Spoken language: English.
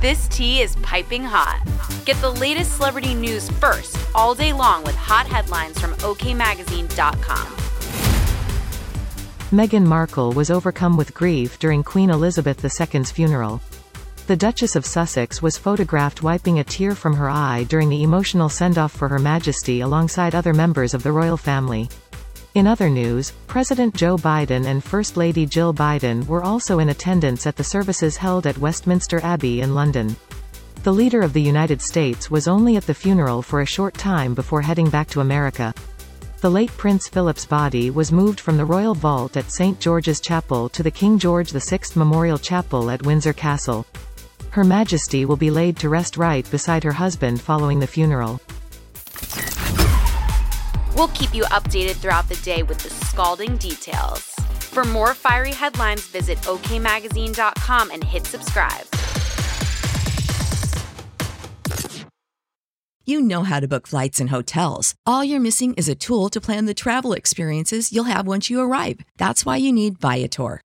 This tea is piping hot. Get the latest celebrity news first all day long with hot headlines from OKMagazine.com. Meghan Markle was overcome with grief during Queen Elizabeth II's funeral. The Duchess of Sussex was photographed wiping a tear from her eye during the emotional send-off for Her Majesty alongside other members of the royal family. In other news, President Joe Biden and First Lady Jill Biden were also in attendance at the services held at Westminster Abbey in London. The leader of the United States was only at the funeral for a short time before heading back to America. The late Prince Philip's body was moved from the royal vault at St. George's Chapel to the King George VI Memorial Chapel at Windsor Castle. Her Majesty will be laid to rest right beside her husband following the funeral. We'll keep you updated throughout the day with the scalding details. For more fiery headlines, visit okmagazine.com and hit subscribe. You know how to book flights and hotels. All you're missing is a tool to plan the travel experiences you'll have once you arrive. That's why you need Viator.